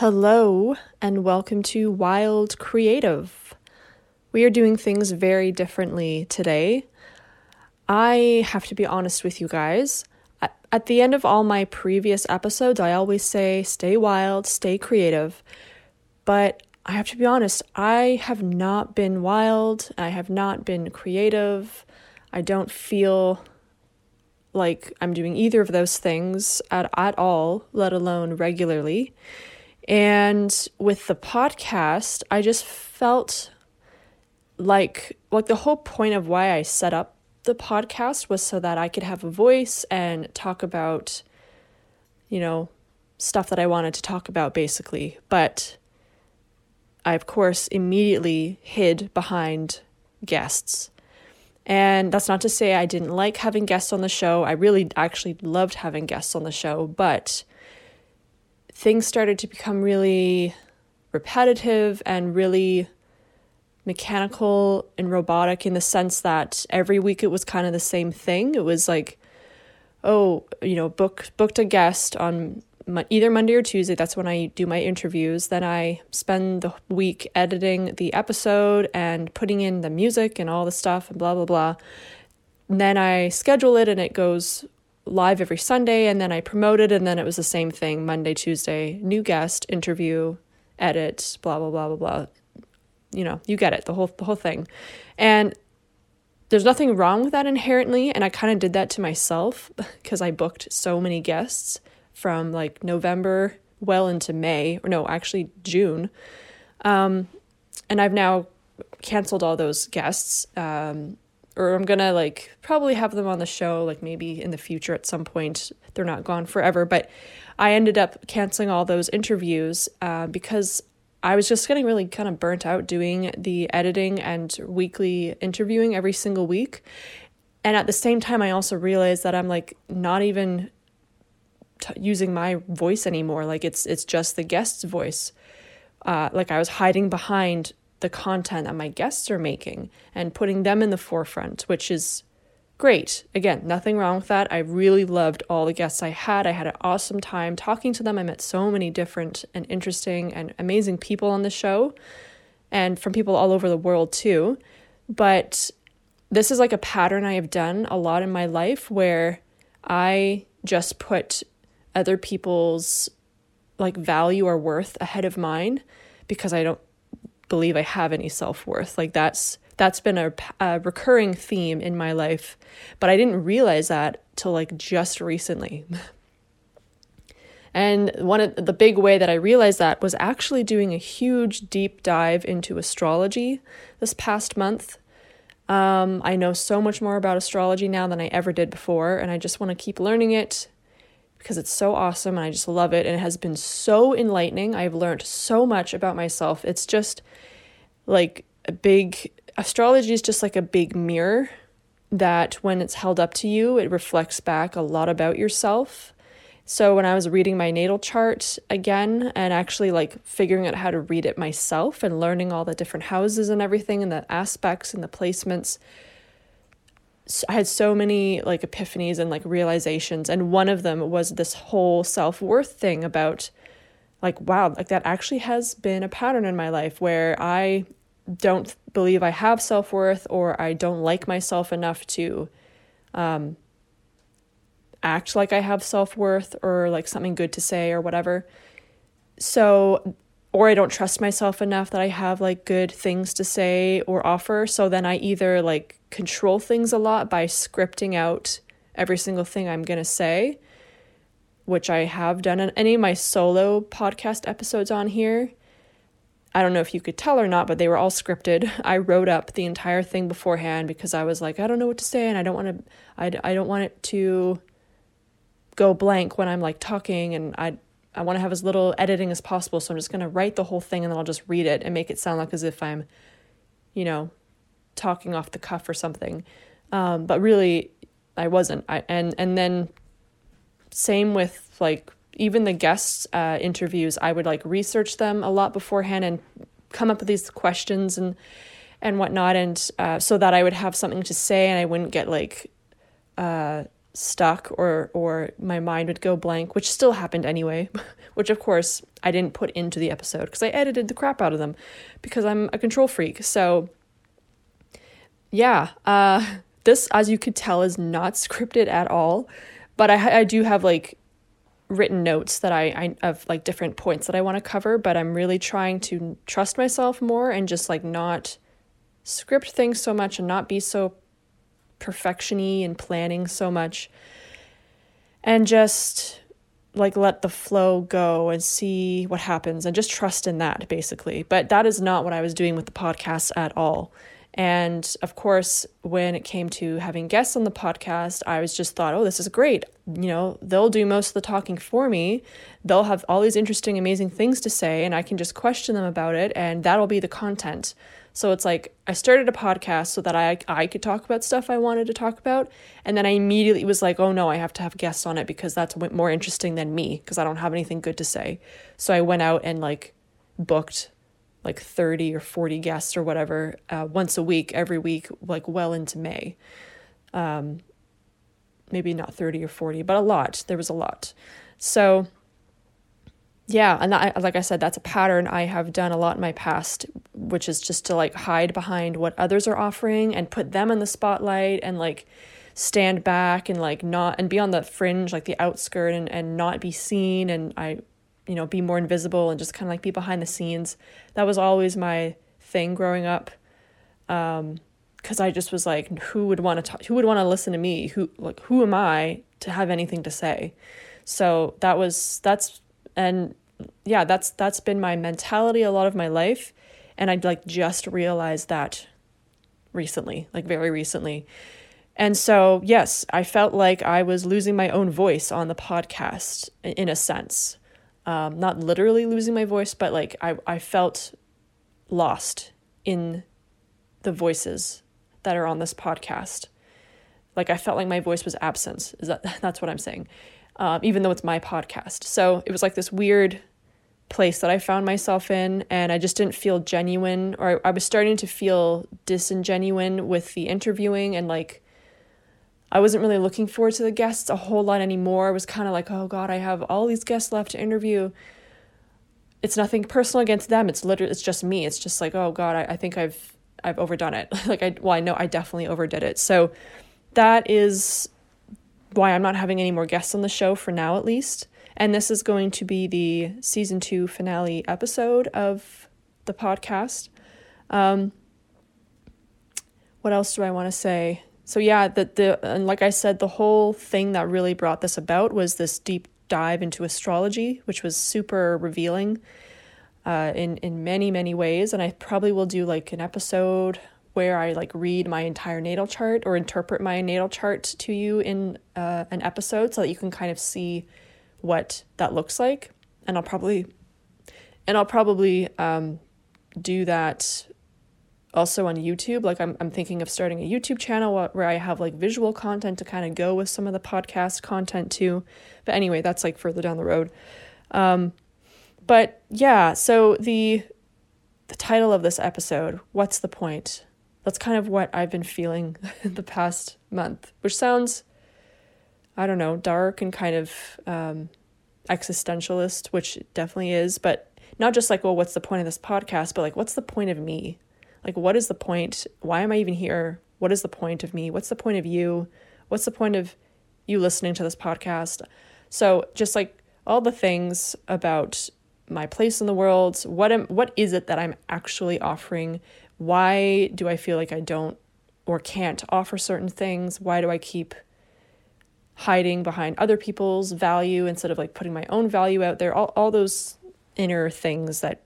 Hello, and welcome to Wild Creative. We are doing things very differently today. I have to be honest with you guys. At the end of all my previous episodes, I always say stay wild, stay creative. But I have to be honest, I have not been wild, I have not been creative. I don't feel like I'm doing either of those things at, at all, let alone regularly. And with the podcast, I just felt like like the whole point of why I set up the podcast was so that I could have a voice and talk about you know stuff that I wanted to talk about basically. But I of course immediately hid behind guests. And that's not to say I didn't like having guests on the show. I really actually loved having guests on the show, but things started to become really repetitive and really mechanical and robotic in the sense that every week it was kind of the same thing. It was like, oh, you know, book booked a guest on either Monday or Tuesday. That's when I do my interviews. Then I spend the week editing the episode and putting in the music and all the stuff and blah blah blah. And then I schedule it and it goes live every Sunday and then I promoted and then it was the same thing Monday, Tuesday, new guest, interview, edit, blah blah blah blah blah. You know, you get it, the whole the whole thing. And there's nothing wrong with that inherently and I kind of did that to myself because I booked so many guests from like November well into May or no, actually June. Um and I've now canceled all those guests. Um or I'm gonna like probably have them on the show like maybe in the future at some point. They're not gone forever, but I ended up canceling all those interviews uh, because I was just getting really kind of burnt out doing the editing and weekly interviewing every single week. And at the same time, I also realized that I'm like not even t- using my voice anymore. Like it's it's just the guest's voice. Uh, like I was hiding behind the content that my guests are making and putting them in the forefront, which is great. Again, nothing wrong with that. I really loved all the guests I had. I had an awesome time talking to them. I met so many different and interesting and amazing people on the show and from people all over the world too. But this is like a pattern I have done a lot in my life where I just put other people's like value or worth ahead of mine because I don't believe I have any self worth. Like that's that's been a, a, recurring theme in my life, but I didn't realize that till like just recently. and one of the big way that I realized that was actually doing a huge deep dive into astrology this past month. Um, I know so much more about astrology now than I ever did before, and I just want to keep learning it because it's so awesome and I just love it and it has been so enlightening. I've learned so much about myself. It's just like a big astrology is just like a big mirror that when it's held up to you, it reflects back a lot about yourself. So when I was reading my natal chart again and actually like figuring out how to read it myself and learning all the different houses and everything and the aspects and the placements, I had so many like epiphanies and like realizations and one of them was this whole self-worth thing about like wow like that actually has been a pattern in my life where I don't believe I have self-worth or I don't like myself enough to um act like I have self-worth or like something good to say or whatever. So or I don't trust myself enough that I have like good things to say or offer. So then I either like control things a lot by scripting out every single thing I'm going to say, which I have done in any of my solo podcast episodes on here. I don't know if you could tell or not, but they were all scripted. I wrote up the entire thing beforehand because I was like, I don't know what to say and I don't want to I, I don't want it to go blank when I'm like talking and I I want to have as little editing as possible, so I'm just going to write the whole thing and then I'll just read it and make it sound like as if I'm you know, talking off the cuff or something. Um, but really, I wasn't. I and and then same with like even the guest uh, interviews. I would like research them a lot beforehand and come up with these questions and and whatnot, and uh, so that I would have something to say and I wouldn't get like uh, stuck or or my mind would go blank, which still happened anyway, which of course I didn't put into the episode because I edited the crap out of them because I'm a control freak. So yeah, uh this as you could tell is not scripted at all, but I I do have like written notes that I, I of like different points that I want to cover, but I'm really trying to trust myself more and just like not script things so much and not be so perfectiony and planning so much and just like let the flow go and see what happens and just trust in that basically. But that is not what I was doing with the podcast at all. And of course, when it came to having guests on the podcast, I was just thought, oh, this is great. You know, they'll do most of the talking for me. They'll have all these interesting, amazing things to say, and I can just question them about it, and that'll be the content. So it's like I started a podcast so that I I could talk about stuff I wanted to talk about, and then I immediately was like, oh no, I have to have guests on it because that's more interesting than me because I don't have anything good to say. So I went out and like booked like 30 or 40 guests or whatever uh, once a week every week like well into may. Um, maybe not 30 or 40 but a lot. There was a lot. So yeah and that, like i said that's a pattern i have done a lot in my past which is just to like hide behind what others are offering and put them in the spotlight and like stand back and like not and be on the fringe like the outskirt and, and not be seen and i you know, be more invisible and just kind of like be behind the scenes. That was always my thing growing up. Um, cause I just was like, who would want to who would want to listen to me? Who, like, who am I to have anything to say? So that was, that's, and yeah, that's, that's been my mentality a lot of my life. And I'd like just realized that recently, like very recently. And so, yes, I felt like I was losing my own voice on the podcast in a sense um, not literally losing my voice, but like I, I felt lost in the voices that are on this podcast. Like I felt like my voice was absent. Is that that's what I'm saying? Um, even though it's my podcast. So it was like this weird place that I found myself in, and I just didn't feel genuine, or I was starting to feel disingenuine with the interviewing and like I wasn't really looking forward to the guests a whole lot anymore. I was kind of like, oh God, I have all these guests left to interview. It's nothing personal against them. It's literally, it's just me. It's just like, oh God, I, I think I've, I've overdone it. like I, well, I know I definitely overdid it. So that is why I'm not having any more guests on the show for now, at least. And this is going to be the season two finale episode of the podcast. Um, what else do I want to say? so yeah, the the and like I said, the whole thing that really brought this about was this deep dive into astrology, which was super revealing uh, in in many many ways. And I probably will do like an episode where I like read my entire natal chart or interpret my natal chart to you in uh, an episode, so that you can kind of see what that looks like. And I'll probably and I'll probably um, do that also on YouTube. Like I'm I'm thinking of starting a YouTube channel where I have like visual content to kind of go with some of the podcast content too. But anyway, that's like further down the road. Um, but yeah, so the the title of this episode, what's the point? That's kind of what I've been feeling the past month, which sounds I don't know, dark and kind of um, existentialist, which definitely is, but not just like, well, what's the point of this podcast, but like, what's the point of me? Like, what is the point? Why am I even here? What is the point of me? What's the point of you? What's the point of you listening to this podcast? So, just like all the things about my place in the world, what am what is it that I'm actually offering? Why do I feel like I don't or can't offer certain things? Why do I keep hiding behind other people's value instead of like putting my own value out there? All all those inner things that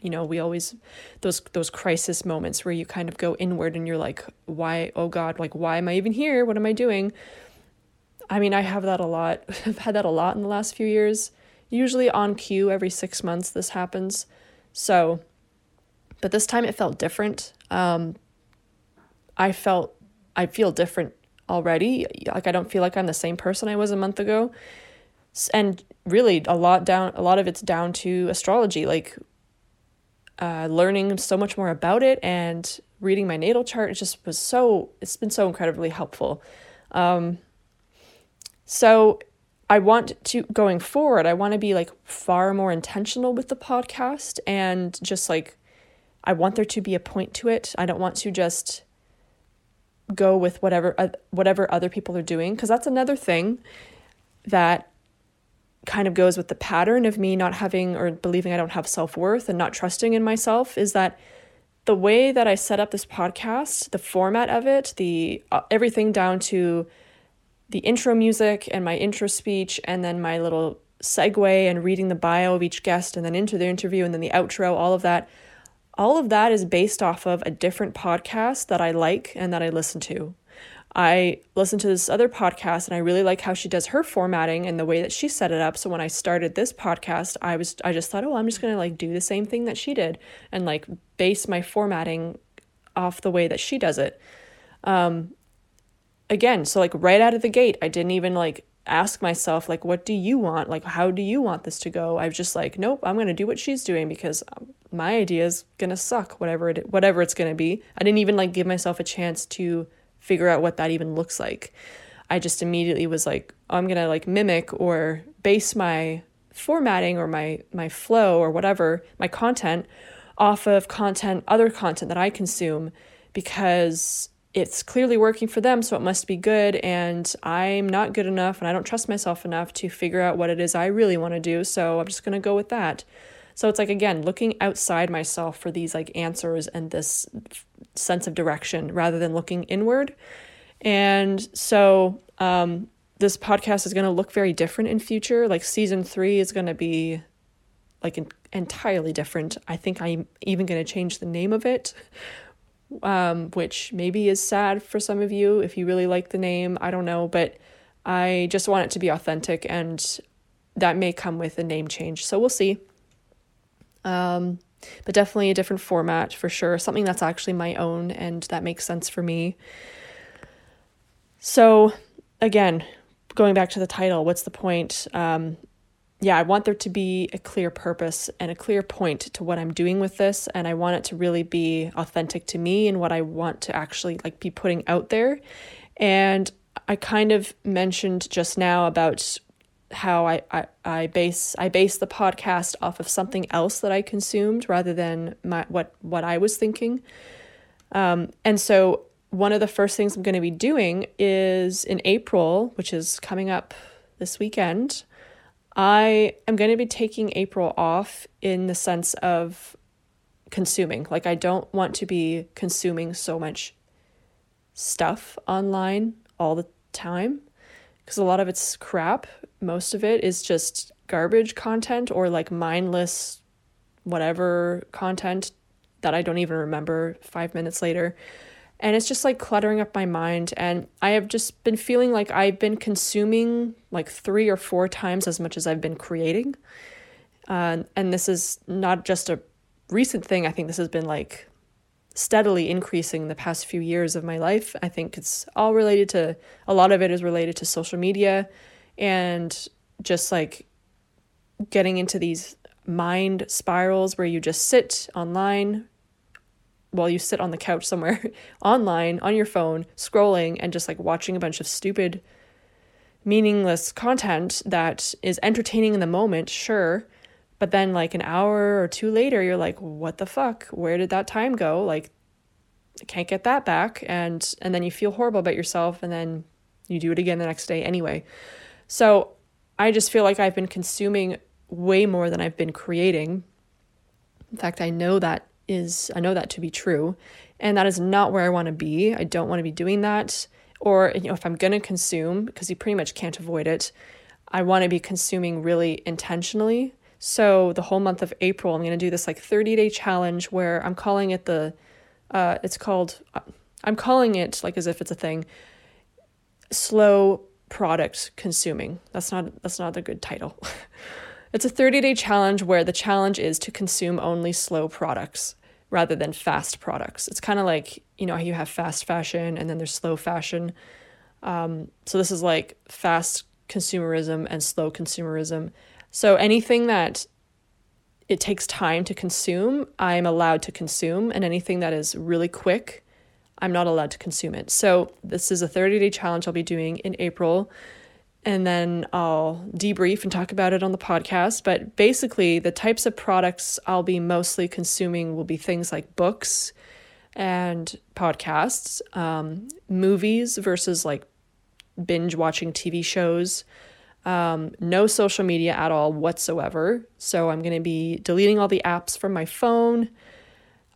you know we always those those crisis moments where you kind of go inward and you're like why oh god like why am i even here? What am i doing? I mean i have that a lot. I've had that a lot in the last few years. Usually on cue every 6 months this happens. So but this time it felt different. Um i felt i feel different already. Like i don't feel like i'm the same person i was a month ago. And really a lot down a lot of it's down to astrology like uh, learning so much more about it and reading my natal chart. It just was so it's been so incredibly helpful. Um, So I want to going forward, I want to be like far more intentional with the podcast and just like I want there to be a point to it. I don't want to just go with whatever uh, whatever other people are doing because that's another thing that kind of goes with the pattern of me not having or believing I don't have self-worth and not trusting in myself is that the way that I set up this podcast, the format of it, the uh, everything down to the intro music and my intro speech and then my little segue and reading the bio of each guest and then into the interview and then the outro, all of that all of that is based off of a different podcast that I like and that I listen to. I listen to this other podcast and I really like how she does her formatting and the way that she set it up. So when I started this podcast, I was I just thought, "Oh, I'm just going to like do the same thing that she did and like base my formatting off the way that she does it." Um again, so like right out of the gate, I didn't even like ask myself like what do you want like how do you want this to go i was just like nope i'm going to do what she's doing because my idea is going to suck whatever it whatever it's going to be i didn't even like give myself a chance to figure out what that even looks like i just immediately was like oh, i'm going to like mimic or base my formatting or my my flow or whatever my content off of content other content that i consume because it's clearly working for them, so it must be good. And I'm not good enough and I don't trust myself enough to figure out what it is I really want to do. So I'm just going to go with that. So it's like, again, looking outside myself for these like answers and this sense of direction rather than looking inward. And so, um, this podcast is going to look very different in future. Like season three is going to be like an, entirely different. I think I'm even going to change the name of it um, which maybe is sad for some of you if you really like the name. I don't know, but I just want it to be authentic, and that may come with a name change. So we'll see. Um, but definitely a different format for sure, something that's actually my own and that makes sense for me. So, again, going back to the title, what's the point? Um, yeah, I want there to be a clear purpose and a clear point to what I'm doing with this and I want it to really be authentic to me and what I want to actually like be putting out there. And I kind of mentioned just now about how I, I, I base I base the podcast off of something else that I consumed rather than my what what I was thinking. Um, and so one of the first things I'm going to be doing is in April, which is coming up this weekend. I am going to be taking April off in the sense of consuming. Like, I don't want to be consuming so much stuff online all the time because a lot of it's crap. Most of it is just garbage content or like mindless whatever content that I don't even remember five minutes later. And it's just like cluttering up my mind. And i have just been feeling like i've been consuming like three or four times as much as i've been creating. Uh, and this is not just a recent thing. I think this has been like steadily increasing the past few years of my life. I think it's all related to a lot of it is related to social media and just like getting into these mind spirals where you just sit online while you sit on the couch somewhere online on your phone scrolling and just like watching a bunch of stupid meaningless content that is entertaining in the moment sure but then like an hour or two later you're like what the fuck? Where did that time go? Like I can't get that back. And and then you feel horrible about yourself and then you do it again the next day anyway so i just feel like i've been consuming way more than i've been creating in fact i know that is I know that to be true and that is not where I want to be. I don't want to be doing that or you know if I'm going to consume because you pretty much can't avoid it, I want to be consuming really intentionally. So the whole month of April I'm going to do this like 30-day challenge where I'm calling it the uh it's called I'm calling it like as if it's a thing slow product consuming. That's not that's not a good title. It's a 30 day challenge where the challenge is to consume only slow products rather than fast products. It's kind of like, you know, you have fast fashion and then there's slow fashion. Um, so this is like fast consumerism and slow consumerism. So anything that it takes time to consume, I'm allowed to consume, and anything that is really quick, I'm not allowed to consume it. So this is a 30 day challenge I'll be doing in April. and then I'll debrief and talk about it on the podcast. But basically, the types of products I'll be mostly consuming will be things like books and podcasts, um, movies versus like binge watching TV shows. Um, no social media at all whatsoever. So I'm going to be deleting all the apps from my phone.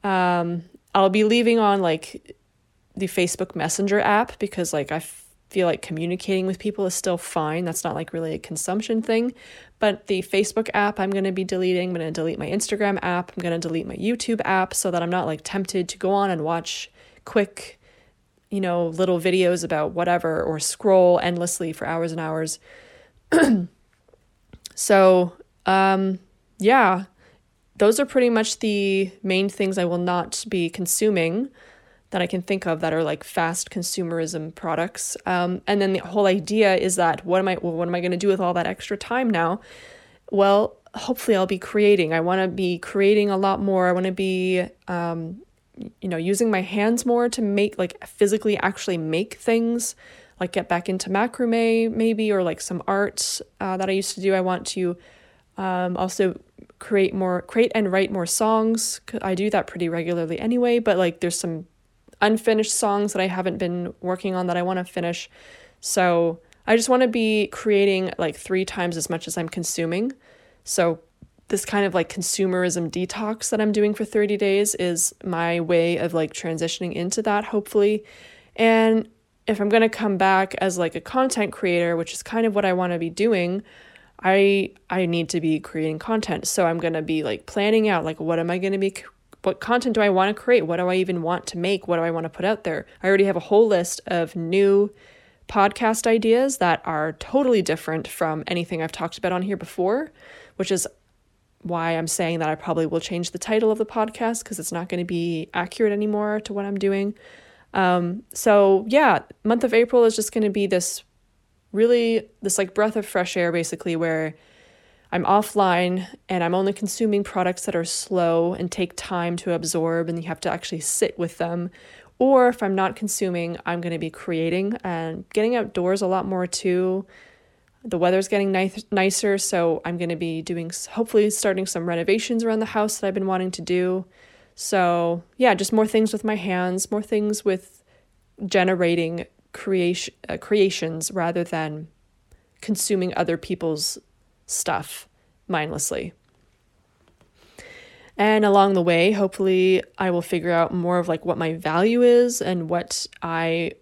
Um, I'll be leaving on like the Facebook Messenger app because like I feel like communicating with people is still fine. That's not like really a consumption thing. But the Facebook app, I'm going to be deleting. I'm going to delete my Instagram app. I'm going to delete my YouTube app so that I'm not like tempted to go on and watch quick, you know, little videos about whatever or scroll endlessly for hours and hours. so, um, yeah, those are pretty much the main things I will not be consuming that I can think of that are like fast consumerism products. Um, and then the whole idea is that what am I well, what am I going to do with all that extra time now? Well, hopefully I'll be creating. I want to be creating a lot more. I want to be um, you know using my hands more to make like physically actually make things like get back into macrame maybe or like some art uh, that I used to do. I want to um, also create more create and write more songs. I do that pretty regularly anyway, but like there's some unfinished songs that I haven't been working on that I want to finish. So I just want to be creating like three times as much as I'm consuming. So this kind of like consumerism detox that I'm doing for 30 days is my way of like transitioning into that, hopefully. And if I'm going to come back as like a content creator, which is kind of what I want to be doing, I I need to be creating content. So I'm going to be like planning out like what am I going to be what content do I want to create? What do I even want to make? What do I want to put out there? I already have a whole list of new podcast ideas that are totally different from anything I've talked about on here before, which is why I'm saying that I probably will change the title of the podcast because it's not going to be accurate anymore to what I'm doing. Um, so yeah, month of April is just going to be this really this like breath of fresh air basically where I'm offline and I'm only consuming products that are slow and take time to absorb, and you have to actually sit with them. Or if I'm not consuming, I'm going to be creating and getting outdoors a lot more too. The weather's getting nice, nicer, so I'm going to be doing, hopefully, starting some renovations around the house that I've been wanting to do. So, yeah, just more things with my hands, more things with generating creation, uh, creations rather than consuming other people's stuff mindlessly. And along the way, hopefully, I will figure out more of like what my value is and what I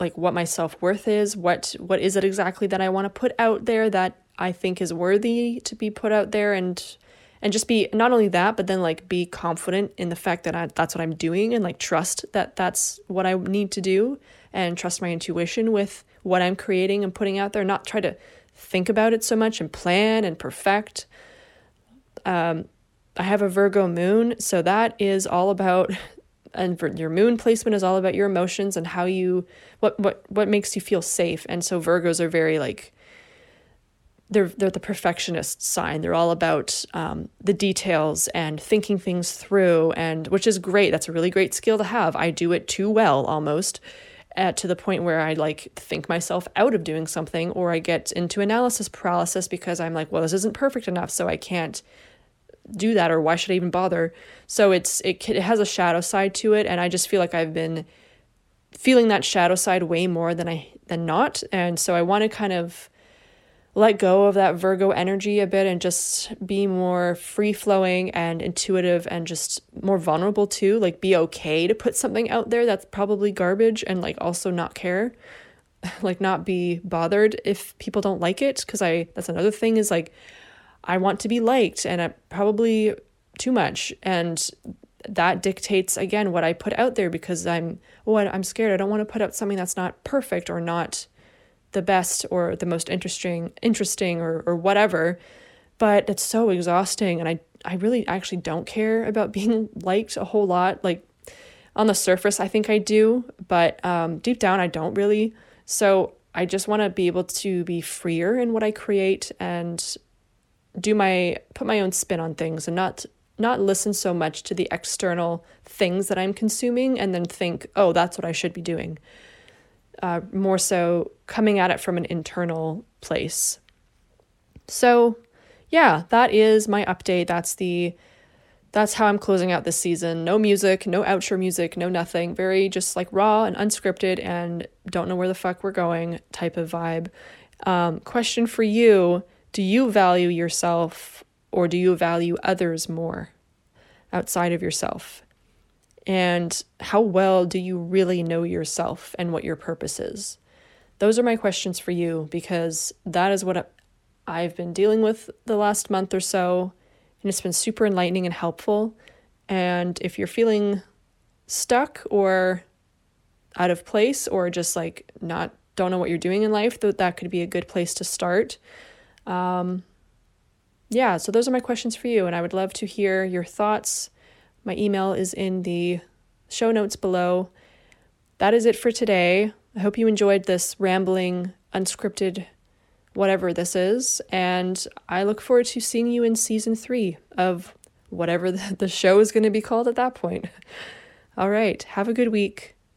like what my self-worth is, what what is it exactly that I want to put out there that I think is worthy to be put out there and and just be not only that but then like be confident in the fact that I, that's what I'm doing and like trust that that's what I need to do and trust my intuition with what I'm creating and putting out there not try to think about it so much and plan and perfect. Um, I have a Virgo moon, so that is all about and your moon placement is all about your emotions and how you what what what makes you feel safe. And so Virgos are very like they're they're the perfectionist sign. They're all about um, the details and thinking things through, and which is great. That's a really great skill to have. I do it too well almost at, to the point where I like think myself out of doing something or I get into analysis paralysis because I'm like, well, this isn't perfect enough, so I can't do that or why should I even bother? So it's it, it has a shadow side to it and I just feel like I've been feeling that shadow side way more than I than not and so I want to kind of let go of that Virgo energy a bit and just be more free flowing and intuitive and just more vulnerable too. Like, be okay to put something out there that's probably garbage and like also not care. like, not be bothered if people don't like it. Cause I, that's another thing is like, I want to be liked and I probably too much. And that dictates again what I put out there because I'm, oh, I'm scared. I don't want to put out something that's not perfect or not the best or the most interesting interesting or, or whatever but it's so exhausting and I, I really actually don't care about being liked a whole lot like on the surface i think i do but um, deep down i don't really. So i just want to be able to be freer in what i create and do my put my own spin on things and not not listen so much to the external things that i'm consuming and then think oh that's what i should be doing uh, more so coming at it from an internal place. So, yeah, that is my update. That's the that's how I'm closing out this season. No music, no outro music, no nothing. Very just like raw and unscripted and don't know where the fuck we're going type of vibe. Um, question for you Do you value yourself or do you value others more outside of yourself? And how well do you really know yourself and what your purpose is? Those are my questions for you because that is what I've been dealing with the last month or so. And it's been super enlightening and helpful. And if you're feeling stuck or out of place or just like not don't know what you're doing in life, that that could be a good place to start. Um, yeah, so those are my questions for you, and I would love to hear your thoughts. My email is in the show notes below. That is it for today. I hope you enjoyed this rambling, unscripted, whatever this is, and I look forward to seeing you in season three of whatever the show is going to be called at that point. All right, have a good week.